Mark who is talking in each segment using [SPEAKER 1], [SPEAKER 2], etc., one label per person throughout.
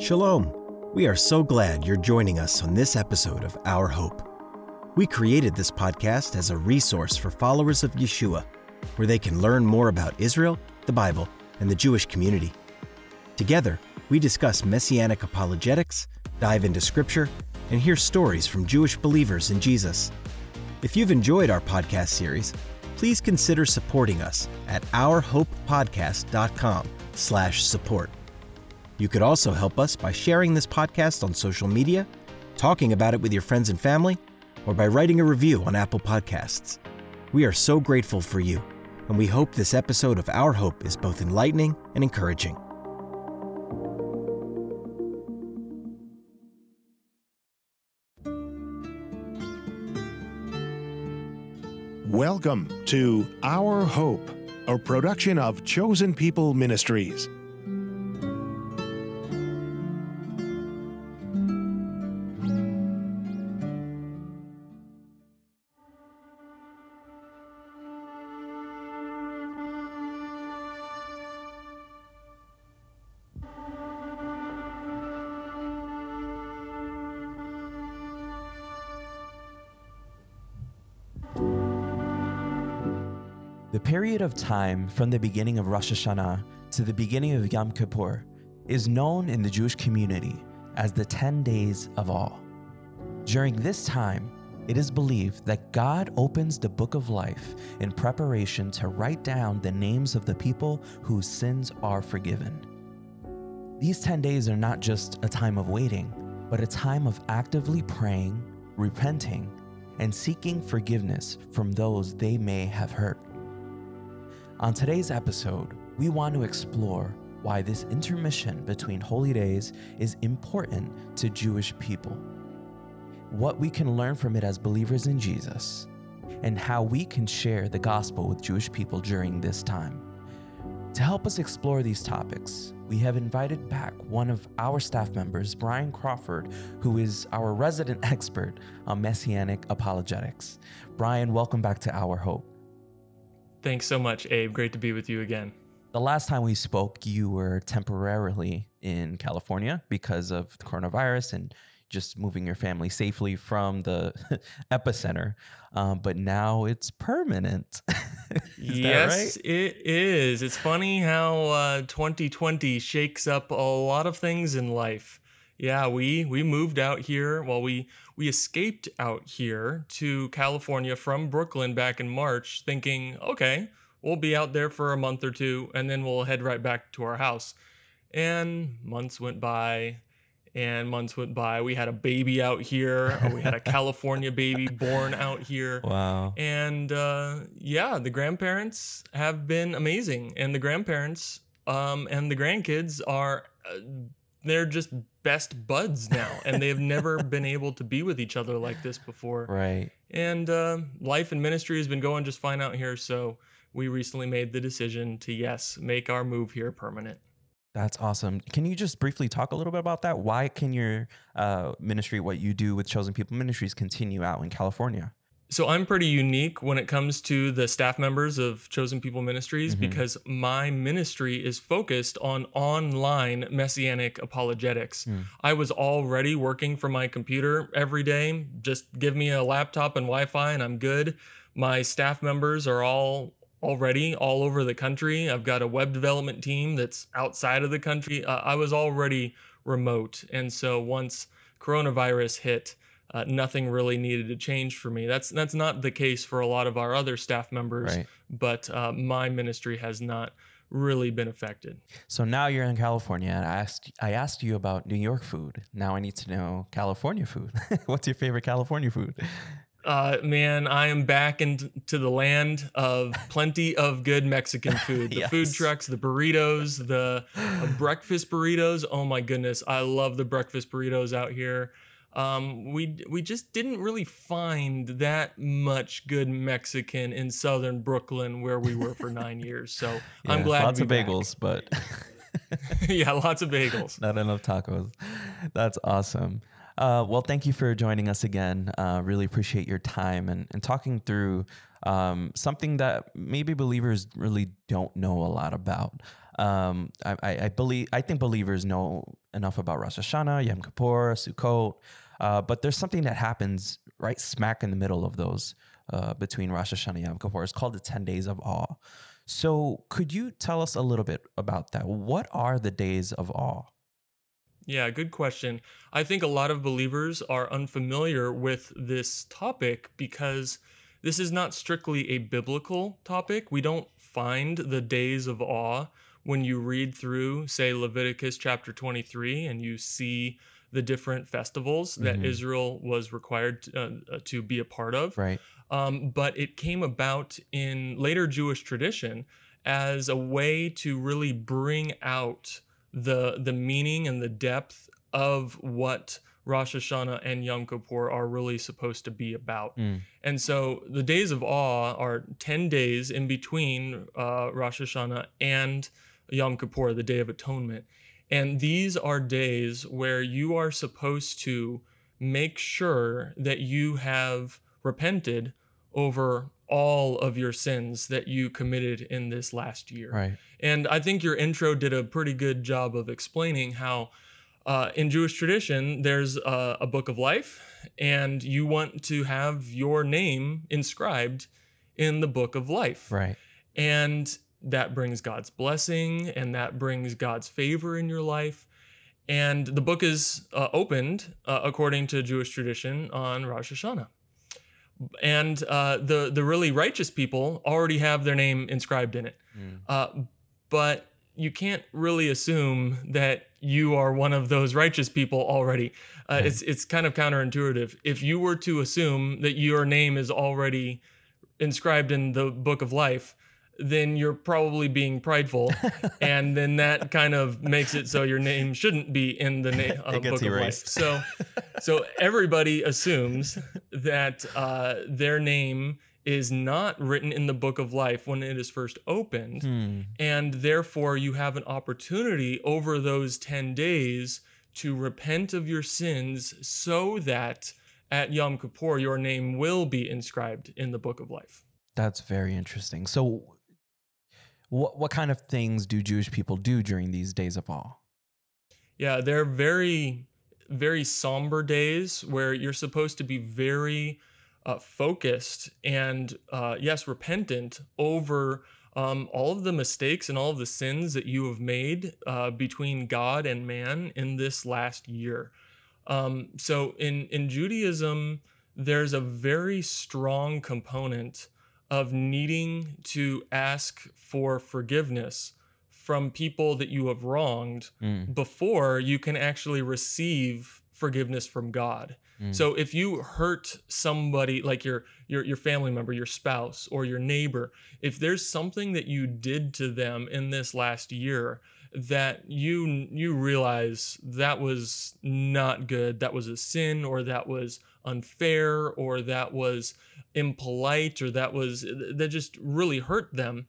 [SPEAKER 1] Shalom. We are so glad you're joining us on this episode of Our Hope. We created this podcast as a resource for followers of Yeshua, where they can learn more about Israel, the Bible, and the Jewish community. Together, we discuss messianic apologetics, dive into scripture, and hear stories from Jewish believers in Jesus. If you've enjoyed our podcast series, please consider supporting us at ourhopepodcast.com/support. You could also help us by sharing this podcast on social media, talking about it with your friends and family, or by writing a review on Apple Podcasts. We are so grateful for you, and we hope this episode of Our Hope is both enlightening and encouraging.
[SPEAKER 2] Welcome to Our Hope, a production of Chosen People Ministries.
[SPEAKER 3] Period of time from the beginning of Rosh Hashanah to the beginning of Yom Kippur is known in the Jewish community as the 10 days of awe. During this time, it is believed that God opens the book of life in preparation to write down the names of the people whose sins are forgiven. These 10 days are not just a time of waiting, but a time of actively praying, repenting, and seeking forgiveness from those they may have hurt. On today's episode, we want to explore why this intermission between holy days is important to Jewish people, what we can learn from it as believers in Jesus, and how we can share the gospel with Jewish people during this time. To help us explore these topics, we have invited back one of our staff members, Brian Crawford, who is our resident expert on messianic apologetics. Brian, welcome back to Our Hope.
[SPEAKER 4] Thanks so much, Abe. Great to be with you again.
[SPEAKER 3] The last time we spoke, you were temporarily in California because of the coronavirus and just moving your family safely from the epicenter. Um, but now it's permanent. is
[SPEAKER 4] yes,
[SPEAKER 3] right?
[SPEAKER 4] it is. It's funny how uh, 2020 shakes up a lot of things in life. Yeah, we we moved out here. Well, we we escaped out here to California from Brooklyn back in March, thinking, okay, we'll be out there for a month or two, and then we'll head right back to our house. And months went by, and months went by. We had a baby out here. We had a California baby born out here.
[SPEAKER 3] Wow.
[SPEAKER 4] And uh, yeah, the grandparents have been amazing, and the grandparents um, and the grandkids are uh, they're just best buds now, and they have never been able to be with each other like this before.
[SPEAKER 3] Right.
[SPEAKER 4] And uh, life and ministry has been going just fine out here, so we recently made the decision to yes, make our move here permanent.
[SPEAKER 3] That's awesome. Can you just briefly talk a little bit about that? Why can your uh, ministry, what you do with Chosen People Ministries, continue out in California?
[SPEAKER 4] So I'm pretty unique when it comes to the staff members of Chosen People Ministries
[SPEAKER 3] Mhm.
[SPEAKER 4] because my ministry is focused on online messianic apologetics.
[SPEAKER 3] Mm.
[SPEAKER 4] I was already working from my computer every day. Just give me a laptop and Wi-Fi and I'm good. My staff members are all already all over the country. I've got a web development team that's outside of the country. Uh, I was already remote. And so once coronavirus hit, uh, nothing really needed to change for me. That's that's not the case for a lot of our other staff members,
[SPEAKER 3] Right.
[SPEAKER 4] but uh, my ministry has not really been affected.
[SPEAKER 3] So now you're in California, and I asked I asked you about New York food. Now I need to know California food. What's your favorite California food?
[SPEAKER 4] Uh, man, I am back into the land of plenty of good Mexican food. The food trucks, the burritos, the uh, breakfast burritos. Oh my goodness, I love the breakfast burritos out here. Um, we we just didn't really find that much good Mexican in southern Brooklyn where we were for nine years. So I'm glad
[SPEAKER 3] lots of
[SPEAKER 4] be back.
[SPEAKER 3] bagels, but
[SPEAKER 4] yeah, lots of bagels.
[SPEAKER 3] not enough tacos. That's awesome. Uh, well, thank you for joining us again. Uh, really appreciate your time and, and talking through um, something that maybe believers really don't know a lot about. Um, I, I, I believe I think believers know enough about Rosh Hashanah, Yom Kippur, Sukkot, uh, but there's something that happens right smack in the middle of those uh, between Rosh Hashanah and Yom Kippur. It's called the Ten Days of Awe. So, could you tell us a little bit about that? What are the days of awe?
[SPEAKER 4] Yeah, good question. I think a lot of believers are unfamiliar with this topic because this is not strictly a biblical topic. We don't find the days of awe when you read through, say, Leviticus chapter 23 and you see the different festivals that
[SPEAKER 3] Mhm.
[SPEAKER 4] Israel was required to, uh, to be a part of.
[SPEAKER 3] Right.
[SPEAKER 4] Um, but it came about in later Jewish tradition as a way to really bring out the the meaning and the depth of what Rosh Hashanah and Yom Kippur are really supposed to be about.
[SPEAKER 3] Mm.
[SPEAKER 4] And so the days of awe are 10 days in between uh, Rosh Hashanah and Yom Kippur, the Day of Atonement. And these are days where you are supposed to make sure that you have repented over all of your sins that you committed in this last year.
[SPEAKER 3] Right.
[SPEAKER 4] And I think your intro did a pretty good job of explaining how, uh, in Jewish tradition, there's a, a book of life, and you want to have your name inscribed in the book of life.
[SPEAKER 3] Right.
[SPEAKER 4] And that brings God's blessing and that brings God's favor in your life. And the book is uh, opened, uh, according to Jewish tradition, on Rosh Hashanah. And uh, the, the really righteous people already have their name inscribed in it.
[SPEAKER 3] Mm.
[SPEAKER 4] Uh, but you can't really assume that you are one of those righteous people already. Uh,
[SPEAKER 3] Okay.
[SPEAKER 4] It's it's kind of counterintuitive. If you were to assume that your name is already inscribed in the book of life, then you're probably being prideful, and then that kind of makes it so your name shouldn't be in the na- uh, book of life. So, so everybody assumes that uh, their name is not written in the book of life when it is first opened
[SPEAKER 3] Hmm.
[SPEAKER 4] and therefore you have an opportunity over those 10 days to repent of your sins so that at Yom Kippur your name will be inscribed in the book of life.
[SPEAKER 3] That's very interesting. So, what what kind of things do Jewish people do during these days of awe?
[SPEAKER 4] Yeah, they're very, very somber days where you're supposed to be very uh, focused and, uh, yes, repentant over um, all of the mistakes and all of the sins that you have made uh, between God and man in this last year. Um, so in in Judaism, there's a very strong component of needing to ask for forgiveness from people that you have wronged
[SPEAKER 3] Mm.
[SPEAKER 4] before you can actually receive forgiveness from God.
[SPEAKER 3] Mm.
[SPEAKER 4] So if you hurt somebody like your your your family member, your spouse or your neighbor, if there's something that you did to them in this last year that you you realize that was not good, that was a sin or that was unfair or that was impolite or that was that just really hurt them,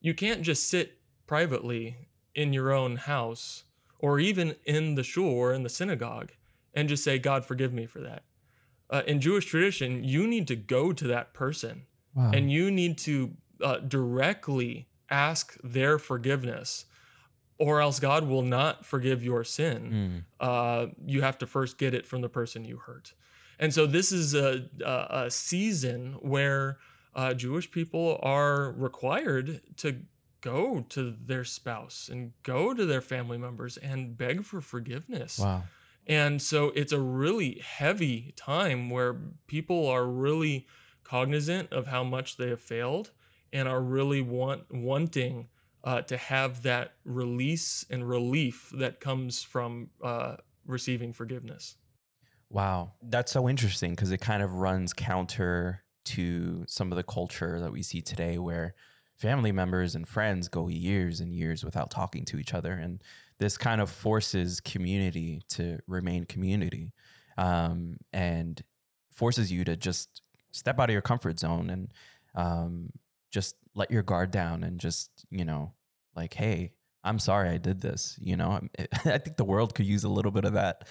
[SPEAKER 4] you can't just sit privately in your own house or even in the shul or in the synagogue and just say, God, forgive me for that. Uh, in Jewish tradition, you need to go to that person
[SPEAKER 3] wow.
[SPEAKER 4] and you need to uh, directly ask their forgiveness, or else God will not forgive your sin.
[SPEAKER 3] Mm.
[SPEAKER 4] Uh, you have to first get it from the person you hurt. And so, this is a, a, a season where uh, Jewish people are required to go to their spouse and go to their family members and beg for forgiveness.
[SPEAKER 3] Wow.
[SPEAKER 4] And so it's a really heavy time where people are really cognizant of how much they have failed and are really want wanting uh, to have that release and relief that comes from uh, receiving forgiveness.
[SPEAKER 3] Wow. That's so interesting because it kind of runs counter to some of the culture that we see today where family members and friends go years and years without talking to each other. And this kind of forces community to remain community um, and forces you to just step out of your comfort zone and um, just let your guard down and just, you know, like, hey, I'm sorry I did this. You know, I think the world could use a little bit of that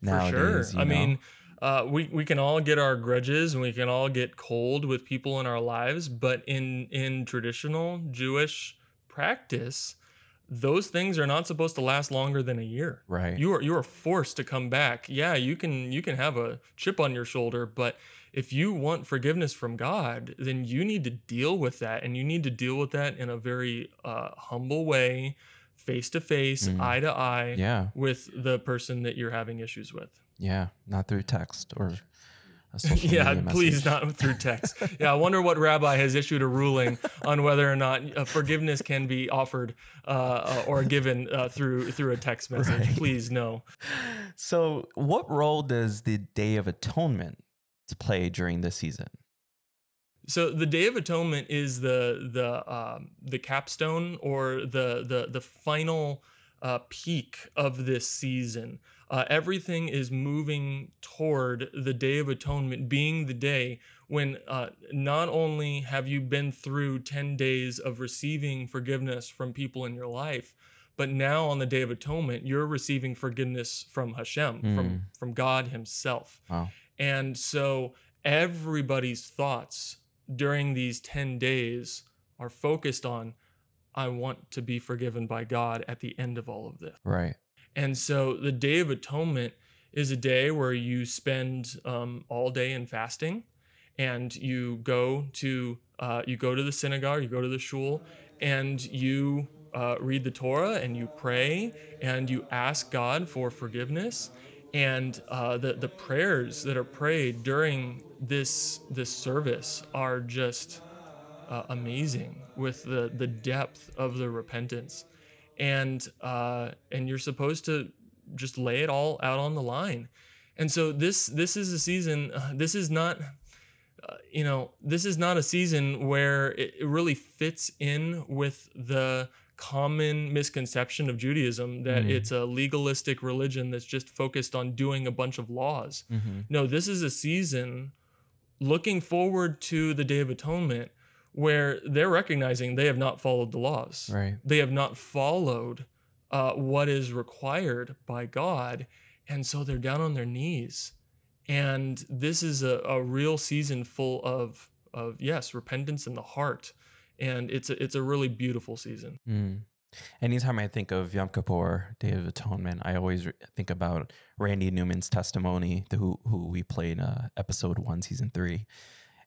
[SPEAKER 3] nowadays.
[SPEAKER 4] For sure. I
[SPEAKER 3] know?
[SPEAKER 4] mean, uh, we we can all get our grudges and we can all get cold with people in our lives, but in in traditional Jewish practice, those things are not supposed to last longer than a year.
[SPEAKER 3] Right.
[SPEAKER 4] You are you are forced to come back. Yeah, you can you can have a chip on your shoulder, but if you want forgiveness from God, then you need to deal with that, and you need to deal with that in a very uh, humble way, face to face,
[SPEAKER 3] Mm.
[SPEAKER 4] eye to eye,
[SPEAKER 3] yeah.
[SPEAKER 4] with the person that you're having issues with.
[SPEAKER 3] Yeah. Not through text or
[SPEAKER 4] yeah, please not through text. yeah, I wonder what rabbi has issued a ruling on whether or not uh, forgiveness can be offered uh, uh, or given uh, through through a text message.
[SPEAKER 3] Right.
[SPEAKER 4] Please no.
[SPEAKER 3] So, what role does the Day of Atonement play during this season?
[SPEAKER 4] So the Day of Atonement is the the um, the capstone or the the the final uh, peak of this season. Uh, everything is moving toward the Day of Atonement being the day when uh, not only have you been through ten days of receiving forgiveness from people in your life, but now on the Day of Atonement you're receiving forgiveness from Hashem,
[SPEAKER 3] Mm.
[SPEAKER 4] from from God Himself.
[SPEAKER 3] Wow.
[SPEAKER 4] And so everybody's thoughts during these 10 days are focused on, I want to be forgiven by God at the end of all of this.
[SPEAKER 3] Right.
[SPEAKER 4] And so the Day of Atonement is a day where you spend um, all day in fasting and you go to uh, you go to the synagogue, you go to the shul, and you uh, read the Torah and you pray and you ask God for forgiveness. And uh, the the prayers that are prayed during this this service are just uh, amazing with the the depth of the repentance, and uh, and you're supposed to just lay it all out on the line. And so this this is a season. Uh, this is not. Uh, you know, this is not a season where it, it really fits in with the common misconception of Judaism that
[SPEAKER 3] Mhm.
[SPEAKER 4] it's a legalistic religion that's just focused on doing a bunch of laws.
[SPEAKER 3] Mm-hmm.
[SPEAKER 4] No, this is a season looking forward to the Day of Atonement where they're recognizing they have not followed the laws.
[SPEAKER 3] Right.
[SPEAKER 4] They have not followed uh, what is required by God. And so they're down on their knees. And this is a, a real season full of, of, yes, repentance in the heart. And it's a, it's a really beautiful season.
[SPEAKER 3] Mm. Anytime I think of Yom Kippur, Day of Atonement, I always re- think about Randy Newman's testimony, the, who who we played uh, episode one, season three,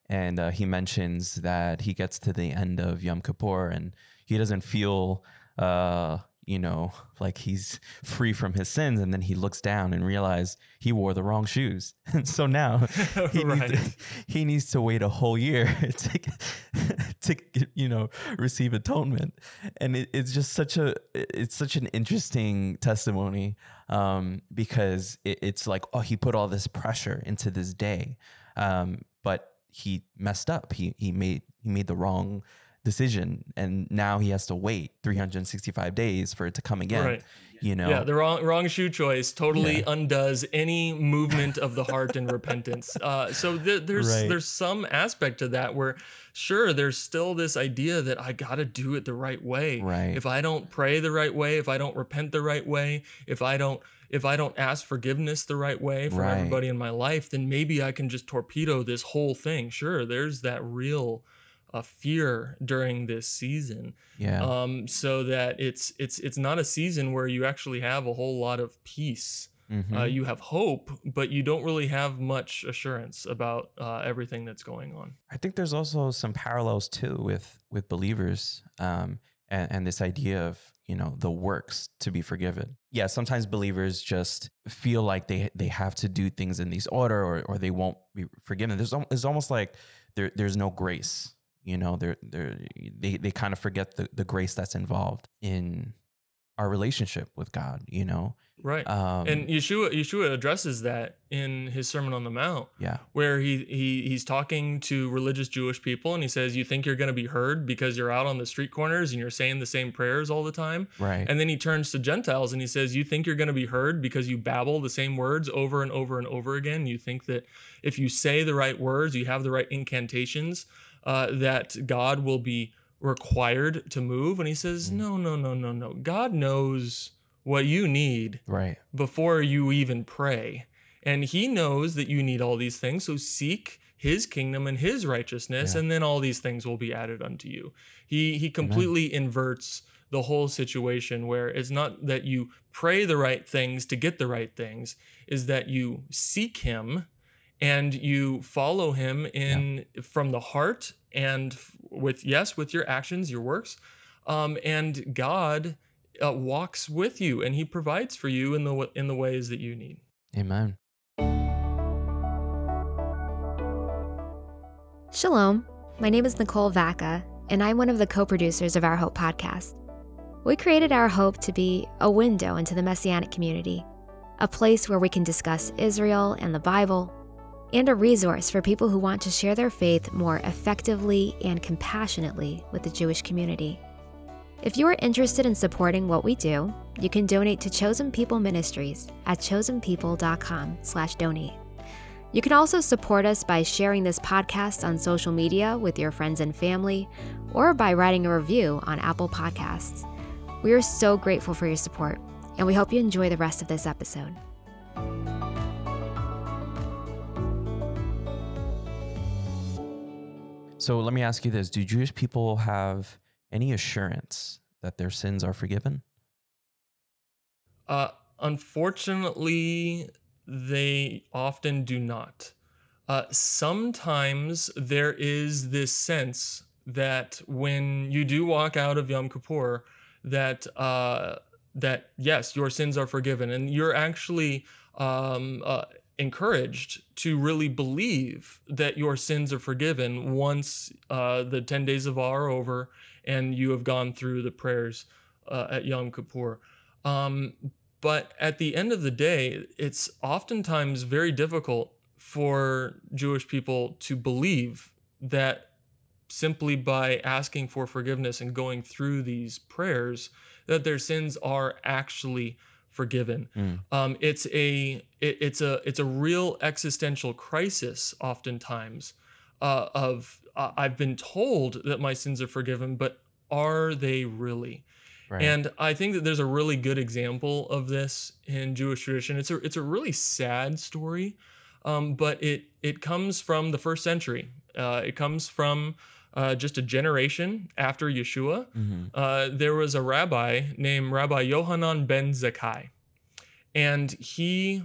[SPEAKER 3] and uh, he mentions that he gets to the end of Yom Kippur and he doesn't feel, uh, you know, like he's free from his sins, and then he looks down and realizes he wore the wrong shoes, and so now he,
[SPEAKER 4] Right.
[SPEAKER 3] needs to, he needs to wait a whole year to, to you know receive atonement. And it, it's just such a it's such an interesting testimony um, because it, it's like oh he put all this pressure into this day um, but he messed up. He he made he made the wrong decision and now he has to wait 365 days for it to come again
[SPEAKER 4] Right.
[SPEAKER 3] you know
[SPEAKER 4] Yeah, the wrong wrong shoe choice totally
[SPEAKER 3] Yeah.
[SPEAKER 4] undoes any movement of the heart and repentance. Uh, so th- there's
[SPEAKER 3] Right.
[SPEAKER 4] there's some aspect to that where, sure, there's still this idea that I gotta do it the right way.
[SPEAKER 3] Right.
[SPEAKER 4] If I don't pray the right way, if I don't repent the right way, if I don't if I don't ask forgiveness the right way from
[SPEAKER 3] Right.
[SPEAKER 4] everybody in my life, then maybe I can just torpedo this whole thing. Sure, there's that real uh, fear during this season
[SPEAKER 3] yeah
[SPEAKER 4] um, so that it's it's it's not a season where you actually have a whole lot of peace.
[SPEAKER 3] Mhm.
[SPEAKER 4] Uh, you have hope, but you don't really have much assurance about uh, everything that's going on.
[SPEAKER 3] I think there's also some parallels too with with believers um, and, and this idea of you know the works to be forgiven. Yeah, sometimes believers just feel like they they have to do things in this order or or they won't be forgiven. There's it's almost like there there's no grace. You know, they're, they're, they they kind of forget the, the grace that's involved in our relationship with God. You know,
[SPEAKER 4] Right.
[SPEAKER 3] um,
[SPEAKER 4] and Yeshua Yeshua addresses that in his Sermon on the Mount.
[SPEAKER 3] yeah,
[SPEAKER 4] where he, he he's talking to religious Jewish people and he says, You think you're going to be heard because you're out on the street corners and you're saying the same prayers all the time?
[SPEAKER 3] right,
[SPEAKER 4] And then he turns to Gentiles and he says, You think you're going to be heard because you babble the same words over and over and over again? You think that if you say the right words, you have the right incantations, uh, that God will be required to move? And he says,
[SPEAKER 3] Mm.
[SPEAKER 4] No, no, no, no, no. God knows what you need
[SPEAKER 3] right,
[SPEAKER 4] before you even pray. And he knows that you need all these things. So seek his kingdom and his righteousness,
[SPEAKER 3] Yeah.
[SPEAKER 4] and then all these things will be added unto you. He he completely inverts the whole situation where it's not that you pray the right things to get the right things, is that you seek him and you follow him in yeah. from the heart and with yes with your actions your works um, and god uh, walks with you and he provides for you in the in the ways that you need.
[SPEAKER 3] Amen.
[SPEAKER 5] Shalom. My name is nicole vaca and i'm one of the co-producers of our hope podcast. We created our hope to be a window into the messianic community a place where we can discuss israel and the bible and a resource for people who want to share their faith more effectively and compassionately with the Jewish community. If you are interested in supporting what we do, you can donate to Chosen People Ministries at chosenpeople.com/donate. You can also support us by sharing this podcast on social media with your friends and family or by writing a review on Apple Podcasts. We are so grateful for your support, and we hope you enjoy the rest of this episode.
[SPEAKER 3] So let me ask you this Do Jewish people have any assurance that their sins are forgiven?
[SPEAKER 4] Uh, unfortunately, they often do not. Uh, sometimes there is this sense that when you do walk out of Yom Kippur, that uh, that yes, your sins are forgiven, and you're actually um, uh, encouraged to really believe that your sins are forgiven once uh, the 10 days of awe are over and you have gone through the prayers uh, at Yom Kippur. Um, but at the end of the day, it's oftentimes very difficult for Jewish people to believe that simply by asking for forgiveness and going through these prayers, that their sins are actually forgiven. Mm. Um, it's a it, it's a it's a real existential crisis oftentimes uh, of uh, I've been told that my sins are forgiven, but are they really? Right. And I think that there's a really good example of this in Jewish tradition. It's a it's a really sad story, um, but it it comes from the first century. Uh, it comes from uh, just a generation after Yeshua, mm-hmm. uh, there was a rabbi named Rabbi Yohanan ben Zakkai. And he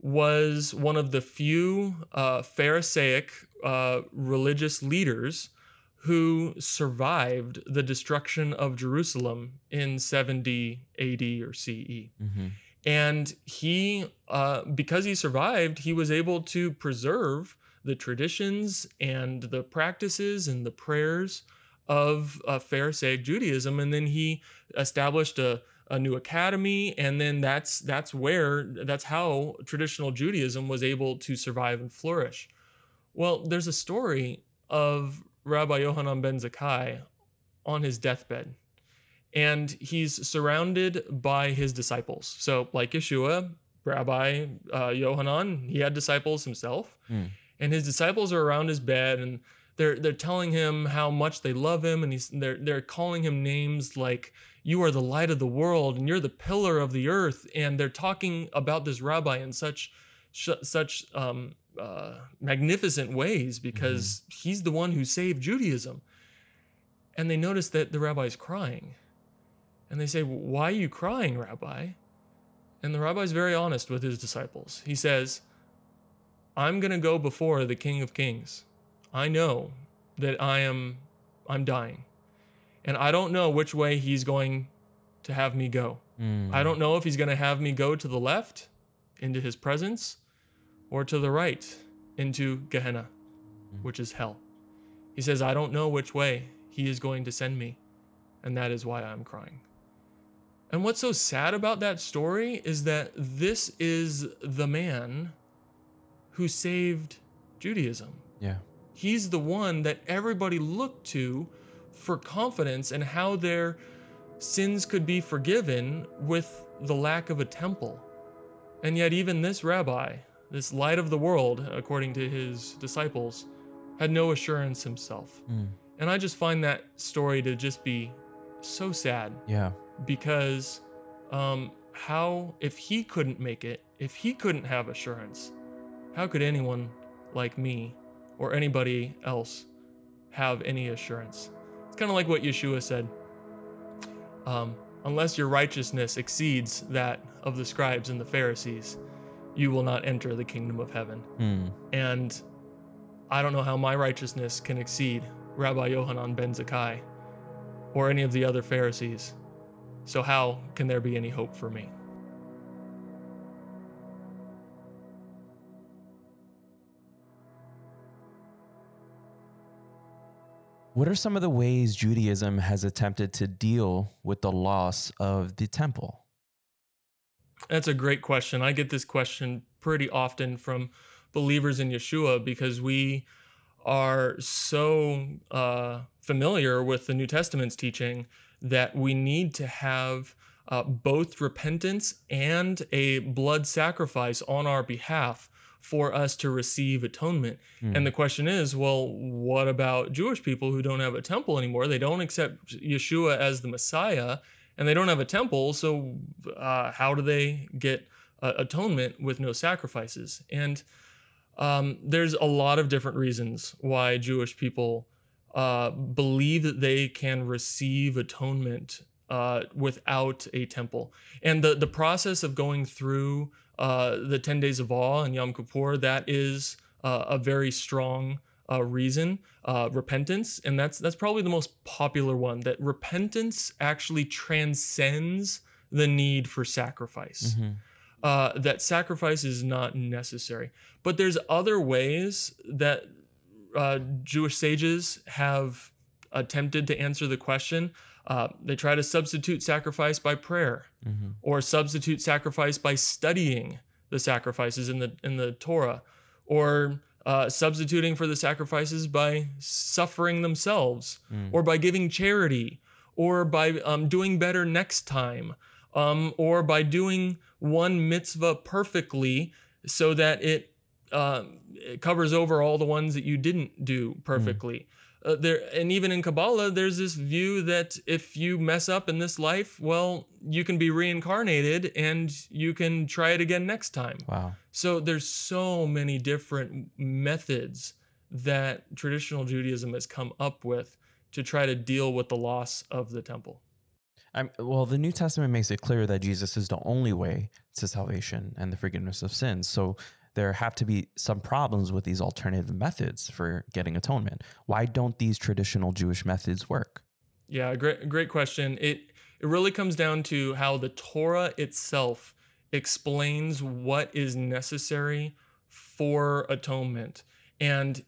[SPEAKER 4] was one of the few uh, Pharisaic uh, religious leaders who survived the destruction of Jerusalem in 70 AD or CE. Mm-hmm. And he, uh, because he survived, he was able to preserve the traditions and the practices and the prayers of uh, Pharisaic Judaism. And then he established a, a new academy. And then that's, that's where, that's how traditional Judaism was able to survive and flourish. Well, there's a story of Rabbi Yohanan ben Zakkai on his deathbed. And he's surrounded by his disciples. So, like Yeshua, Rabbi uh, Yohanan, he had disciples himself. Mm and his disciples are around his bed and they're they're telling him how much they love him and he's they're they're calling him names like you are the light of the world and you're the pillar of the earth and they're talking about this rabbi in such such um, uh, magnificent ways because mm-hmm. he's the one who saved Judaism. And they notice that the rabbi's crying. And they say, Why are you crying, Rabbi? And the rabbi's very honest with his disciples. He says, I'm going to go before the King of Kings. I know that I am I'm dying. And I don't know which way he's going to have me go. Mm. I don't know if he's going to have me go to the left into his presence or to the right into Gehenna, mm. which is hell. He says, I don't know which way he is going to send me, and that is why I'm crying. And what's so sad about that story is that this is the man who saved Judaism.
[SPEAKER 3] Yeah.
[SPEAKER 4] He's the one that everybody looked to for confidence and how their sins could be forgiven with the lack of a temple. And yet, even this rabbi, this light of the world, according to his disciples, had no assurance himself. Mm. And I just find that story to just be so sad.
[SPEAKER 3] Yeah.
[SPEAKER 4] Because um, how, if he couldn't make it, if he couldn't have assurance, how could anyone like me or anybody else have any assurance? It's kind of like what Yeshua said. um, unless your righteousness exceeds that of the scribes and the Pharisees, you will not enter the kingdom of heaven.
[SPEAKER 3] Hmm.
[SPEAKER 4] And I don't know how my righteousness can exceed Rabbi Yohanan ben Zakkai or any of the other Pharisees. So, how can there be any hope for me?
[SPEAKER 3] What are some of the ways Judaism has attempted to deal with the loss of the temple?
[SPEAKER 4] That's a great question. I get this question pretty often from believers in Yeshua because we are so uh, familiar with the New Testament's teaching that we need to have uh, both repentance and a blood sacrifice on our behalf for us to receive atonement.
[SPEAKER 3] Hmm.
[SPEAKER 4] And the question is, well, what about Jewish people who don't have a temple anymore? They don't accept Yeshua as the Messiah and they don't have a temple. So, uh, how do they get uh, atonement with no sacrifices? And um, there's a lot of different reasons why Jewish people uh, believe that they can receive atonement uh, without a temple. And the, the process of going through uh, the 10 days of awe and Yom Kippur, that is uh, a very strong uh, reason, uh, repentance. And that's, that's probably the most popular one, that repentance actually transcends the need for sacrifice.
[SPEAKER 3] Mhm.
[SPEAKER 4] Uh, that sacrifice is not necessary. But there's other ways that uh, Jewish sages have attempted to answer the question. Uh, they try to substitute sacrifice by prayer,
[SPEAKER 3] Mhm.
[SPEAKER 4] or substitute sacrifice by studying the sacrifices in the in the Torah, or uh, substituting for the sacrifices by suffering themselves,
[SPEAKER 3] Mm.
[SPEAKER 4] or by giving charity, or by um, doing better next time, um, or by doing one mitzvah perfectly so that it, uh, it covers over all the ones that you didn't do perfectly. Uh, there and even in Kabbalah, there's this view that if you mess up in this life, well, you can be reincarnated and you can try it again next time.
[SPEAKER 3] Wow.
[SPEAKER 4] So there's so many different methods that traditional Judaism has come up with to try to deal with the loss of the temple.
[SPEAKER 3] I'm, well, the New Testament makes it clear that Jesus is the only way to salvation and the forgiveness of sins. So there have to be some problems with these alternative methods for getting atonement. Why don't these traditional Jewish methods work?
[SPEAKER 4] Yeah, great great question. It it really comes down to how the Torah itself explains what is necessary for atonement. And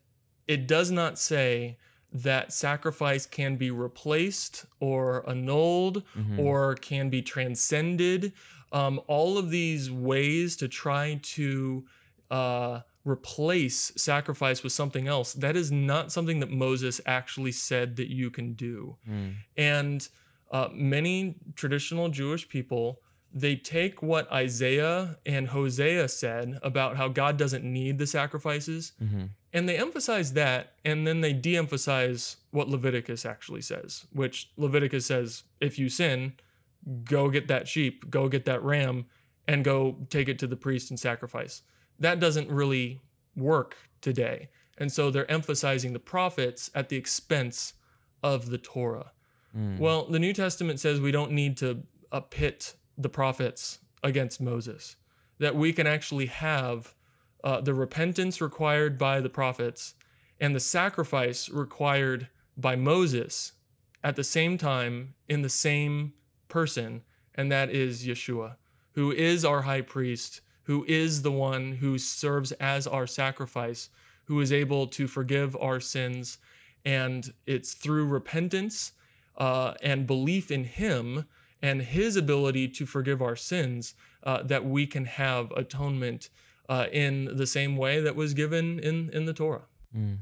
[SPEAKER 4] it does not say that sacrifice can be replaced or annulled
[SPEAKER 3] Mhm.
[SPEAKER 4] or can be transcended. Um, all of these ways to try to uh, replace sacrifice with something else, that is not something that Moses actually said that you can do.
[SPEAKER 3] Mm.
[SPEAKER 4] And uh, many traditional Jewish people, they take what Isaiah and Hosea said about how God doesn't need the sacrifices,
[SPEAKER 3] Mhm.
[SPEAKER 4] and they emphasize that, and then they de emphasize what Leviticus actually says, which Leviticus says if you sin, go get that sheep, go get that ram, and go take it to the priest and sacrifice. That doesn't really work today. And so they're emphasizing the prophets at the expense of the Torah.
[SPEAKER 3] Mm.
[SPEAKER 4] Well, the New Testament says we don't need to uh, pit the prophets against Moses, that we can actually have uh, the repentance required by the prophets and the sacrifice required by Moses at the same time in the same person, and that is Yeshua, who is our high priest, who is the one who serves as our sacrifice, who is able to forgive our sins. And it's through repentance uh, and belief in Him and His ability to forgive our sins uh, that we can have atonement uh, in the same way that was given in, in the Torah.
[SPEAKER 3] Mm.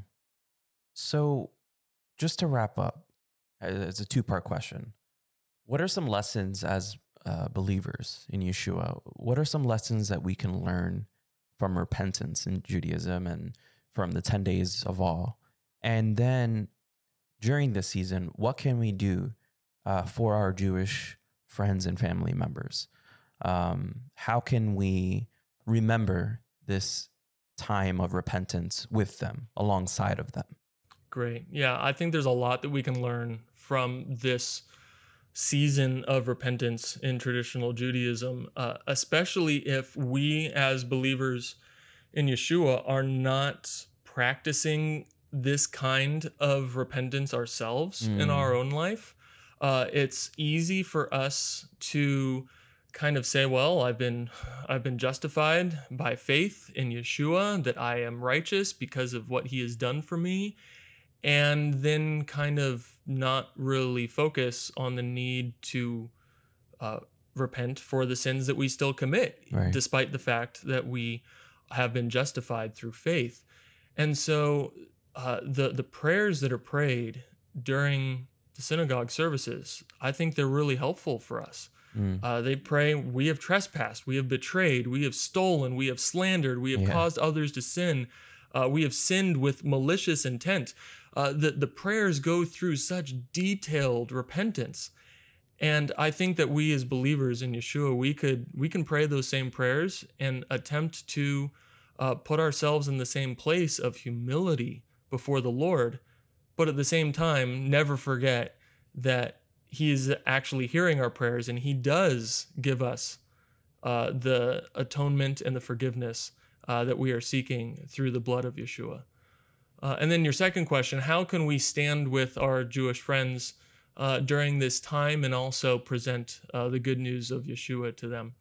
[SPEAKER 3] So, just to wrap up, uh, it's a two part question. What are some lessons as uh, believers in Yeshua? What are some lessons that we can learn from repentance in Judaism and from the 10 days of awe? And then during this season, what can we do uh, for our Jewish friends and family members? Um, how can we remember this time of repentance with them, alongside of them?
[SPEAKER 4] Great. Yeah, I think there's a lot that we can learn from this season of repentance in traditional Judaism, uh, especially if we as believers in Yeshua are not practicing this kind of repentance ourselves mm. in our own life. Uh, it's easy for us to kind of say, well, I've been I've been justified by faith in Yeshua that I am righteous because of what he has done for me and then kind of not really focus on the need to uh, repent for the sins that we still commit, right. despite the fact that we have been justified through faith. And so uh, the the prayers that are prayed during the synagogue services, I think they're really helpful for us. Mm. Uh, they pray, We have trespassed, we have betrayed, we have stolen, we have slandered, we have yeah. caused others to sin, uh, we have sinned with malicious intent. Uh, the, the prayers go through such detailed repentance. And I think that we as believers in Yeshua, we could we can pray those same prayers and attempt to uh, put ourselves in the same place of humility before the Lord, but at the same time, never forget that He is actually hearing our prayers and He does give us uh, the atonement and the forgiveness uh, that we are seeking through the blood of Yeshua. Uh, and then your second question how can we stand with our Jewish friends uh, during this time and also present uh, the good news of Yeshua to them?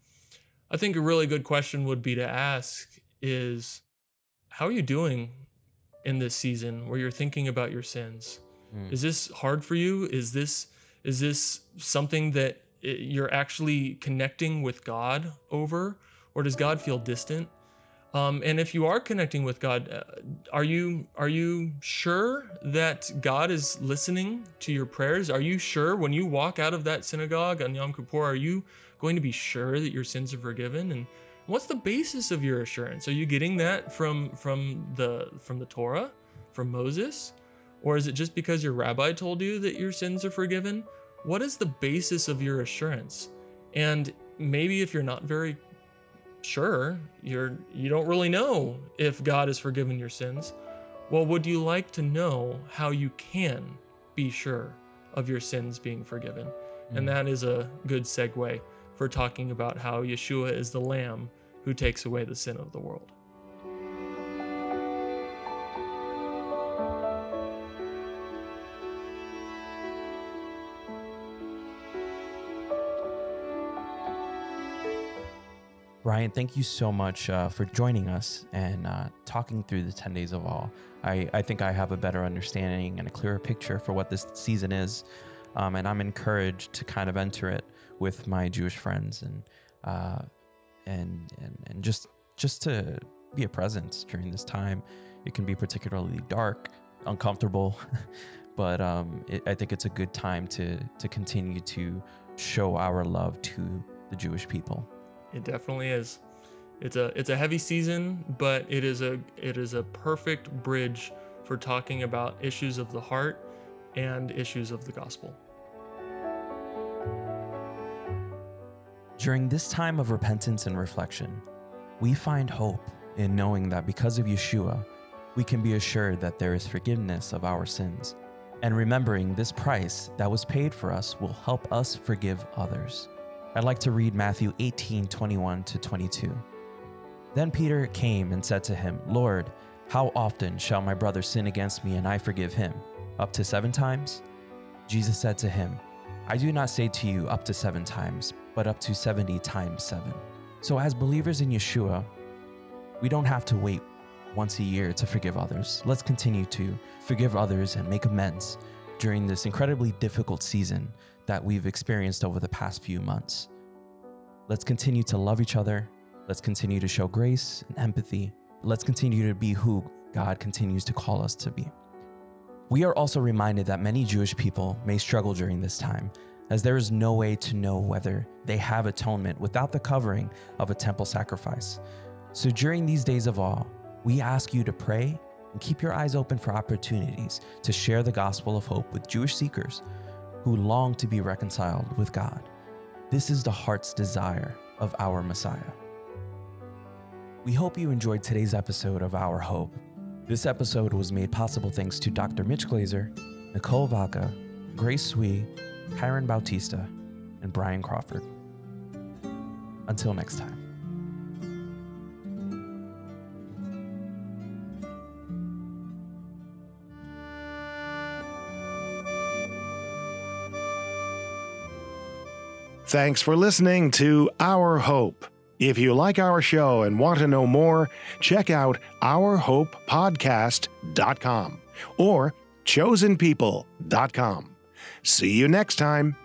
[SPEAKER 4] I think a really good question would be to ask is how are you doing in this season where you're thinking about your sins? Mm. Is this hard for you? Is this is this something that you're actually connecting with God over or does God feel distant? Um, and if you are connecting with God, uh, are you are you sure that God is listening to your prayers? Are you sure when you walk out of that synagogue on Yom Kippur, are you going to be sure that your sins are forgiven? And what's the basis of your assurance? Are you getting that from from the from the Torah, from Moses, or is it just because your rabbi told you that your sins are forgiven? What is the basis of your assurance? And maybe if you're not very sure you're you don't really know if God has forgiven your sins. Well, would you like to know how you can be sure of your sins being forgiven? Mm. And that is a good segue for talking about how Yeshua is the lamb who takes away the sin of the world.
[SPEAKER 3] Brian, thank you so much uh, for joining us and uh, talking through the 10 days of awe. I, I think I have a better understanding and a clearer picture for what this season is. Um, and I'm encouraged to kind of enter it with my Jewish friends and, uh, and, and, and just, just to be a presence during this time. It can be particularly dark, uncomfortable, but um, it, I think it's a good time to, to continue to show our love to the Jewish people.
[SPEAKER 4] It definitely is. It's a it's a heavy season, but it is a it is a perfect bridge for talking about issues of the heart and issues of the gospel.
[SPEAKER 3] During this time of repentance and reflection, we find hope in knowing that because of Yeshua, we can be assured that there is forgiveness of our sins. And remembering this price that was paid for us will help us forgive others. I'd like to read Matthew 18 21 to 22. Then Peter came and said to him, Lord, how often shall my brother sin against me and I forgive him? Up to seven times? Jesus said to him, I do not say to you up to seven times, but up to 70 times seven. So, as believers in Yeshua, we don't have to wait once a year to forgive others. Let's continue to forgive others and make amends during this incredibly difficult season that we've experienced over the past few months. Let's continue to love each other. Let's continue to show grace and empathy. Let's continue to be who God continues to call us to be. We are also reminded that many Jewish people may struggle during this time, as there is no way to know whether they have atonement without the covering of a temple sacrifice. So during these days of awe, we ask you to pray and keep your eyes open for opportunities to share the gospel of hope with Jewish seekers who long to be reconciled with God. This is the heart's desire of our Messiah. We hope you enjoyed today's episode of Our Hope. This episode was made possible thanks to Dr. Mitch Glaser, Nicole Vaca, Grace Sui, Kyron Bautista, and Brian Crawford. Until next time.
[SPEAKER 2] Thanks for listening to Our Hope. If you like our show and want to know more, check out ourhopepodcast.com or chosenpeople.com. See you next time.